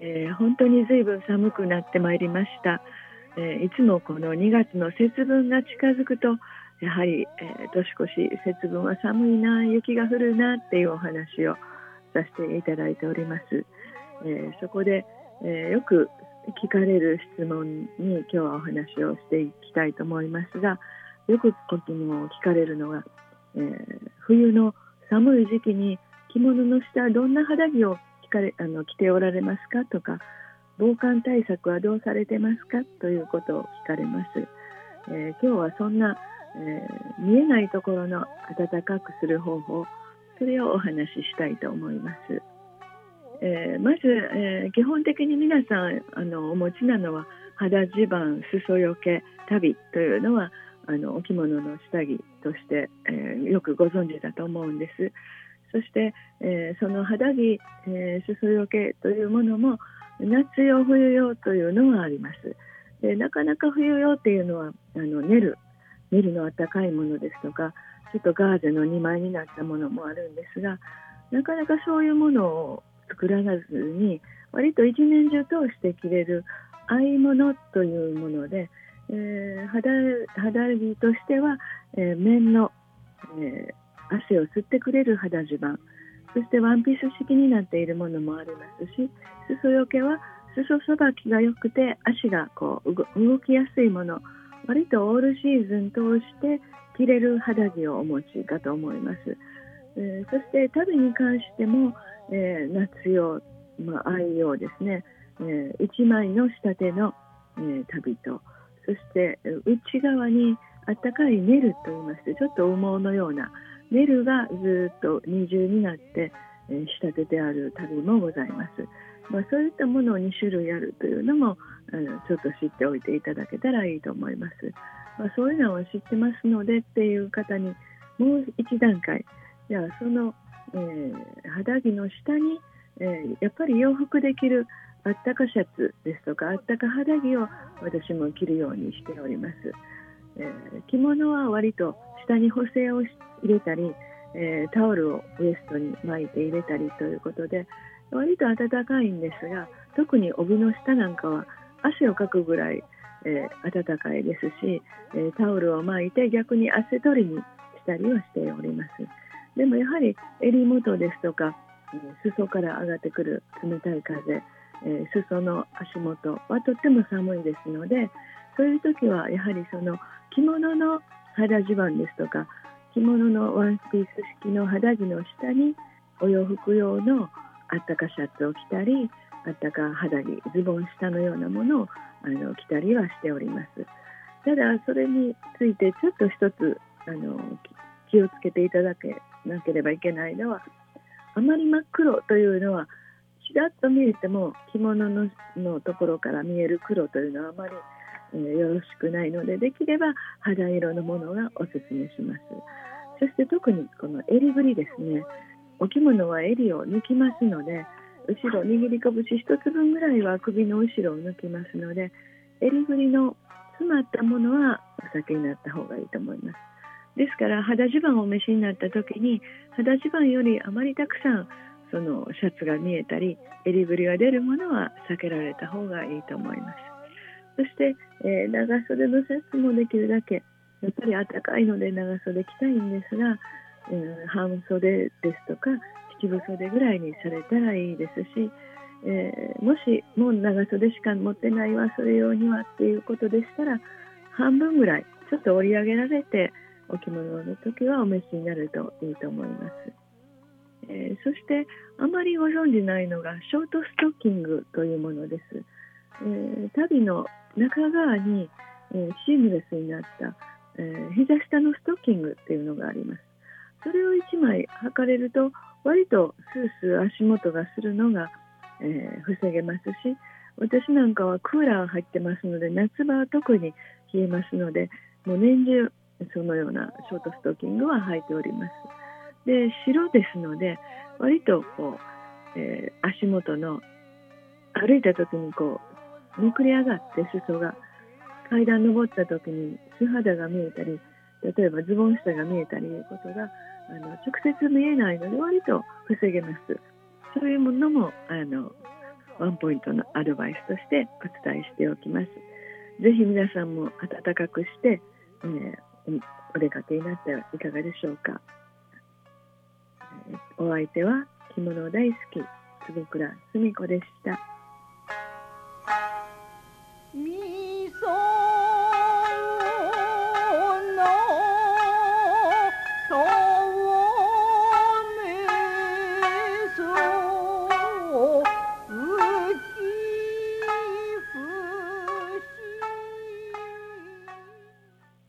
えー、本当に随分寒くなってまいりました、えー、いつもこの2月の節分が近づくとやはり、えー、年越し節分は寒いな雪が降るなっていうお話をさせていただいております、えそこで、えよく聞かれる質問に今日はお話をしていきたいと思いますがよく時にも聞かれるのが、えー、冬の寒い時期に着物の下どんな肌着を着かれあの着ておられますか？とか防寒対策はどうされてますか？ということを聞かれます、えー、今日はそんな、えー、見えないところの暖かくする方法それをお話ししたいと思います。えー、まず、えー、基本的に皆さんあのお持ちなのは肌地盤裾よけ旅というのはあのお着物の下着として、えー、よくご存知だと思うんです。そして、えその肌着、え裾よけというものも夏用冬用というのはあります。でなかなか冬用っていうのはあの寝る寝るの暖かいものですとかちょっとガーゼの2枚になったものもあるんですがなかなかそういうものを作らずに割と一年中通して着れる合い物というもので、えー、肌肌着としては、えー、面の、えー、汗を吸ってくれる肌襦袢。そしてワンピース式になっているものもありますし裾よけは裾さばきが良くて足がこう動きやすいもの。割とオールシーズン通して着れる肌着をお持ちかと思います。えー、そして旅に関しても、えー、夏用、まあ、愛用ですね、えー、1枚の仕立ての、えー、旅と。そして内側にあったかいネルといいましてちょっと羽毛のようなネルがずっと二重になって、えー、仕立ててある旅もございます。まあ、そういったものを2種類あるというのもあのちょっと知っておいていただけたらいいと思います。まあ、そういうのを知ってますのでっていう方にもう一段階じゃあその、えー、肌着の下に、えー、やっぱり洋服で着るあったかシャツですとかあったか肌着を私も着るようにしております、えー、着物は割と下に補正を入れたり、えタオルをウエストに巻いて入れたりということで割と暖かいんですが特に帯の下なんかは汗をかくぐらいえー、暖かいですし、えー、タオルを巻いて逆に汗取りにしたりはしております。でもやはり襟元ですとか、裾から上がってくる冷たい風、え裾の足元はとっても寒いですのでそういう時はやはりその着物の肌地盤ですとか着物のワンピース式の肌着の下にお洋服用のあったかシャツを着たりあったか肌着ズボン下のようなものをあの着たりはしております。ただそれについてちょっと一つあの気をつけていただけなければいけないのはあまり真っ黒というのはちらっと見えても着物ののところから見える黒というのはあまり、よろしくないのでできれば肌色のものがおすすめします。そして特にこの襟ぐりですね。お着物は襟を抜きますので後ろ握り拳1つ分ぐらいは首の後ろを抜きますので襟ぐりの詰まったものはお酒になった方がいいと思います。ですから肌地盤をお召しになった時に肌地盤よりあまりたくさんそのシャツが見えたり襟ぐりが出るものは避けられた方がいいと思います。そして、えー、長袖のシャツもできるだけやっぱり暖かいので長袖着たいんですが、うん、半袖ですとか七分袖ぐらいにされたらいいですし、えー、もしもう長袖しか持ってないわそれ用にはっていうことでしたら半分ぐらいちょっと折り上げられてお着物の時はお召しになるといいと思います。えー、そしてあまりご存じないのがショートストッキングというものです。えー、足袋の中側に、えー、シームレスになった、えー、膝下のストッキングっていうのがあります。それを1枚履かれると割とスースー足元がするのが、えー、防げますし私なんかはクーラー入ってますので夏場は特に冷えますのでもう年中そのようなショートストッキングは履いております。で白ですので割とこう、えー、足元の歩いた時にこうめくり上がって裾が階段登った時に素肌が見えたり例えばズボン下が見えたりいうことがあの直接見えないので割と防げます。そういうものもあのワンポイントのアドバイスとしてお伝えしておきます。ぜひ皆さんも暖かくして、えー、お出かけになってはいかがでしょうか。お相手は着物大好き坪倉澄子でした。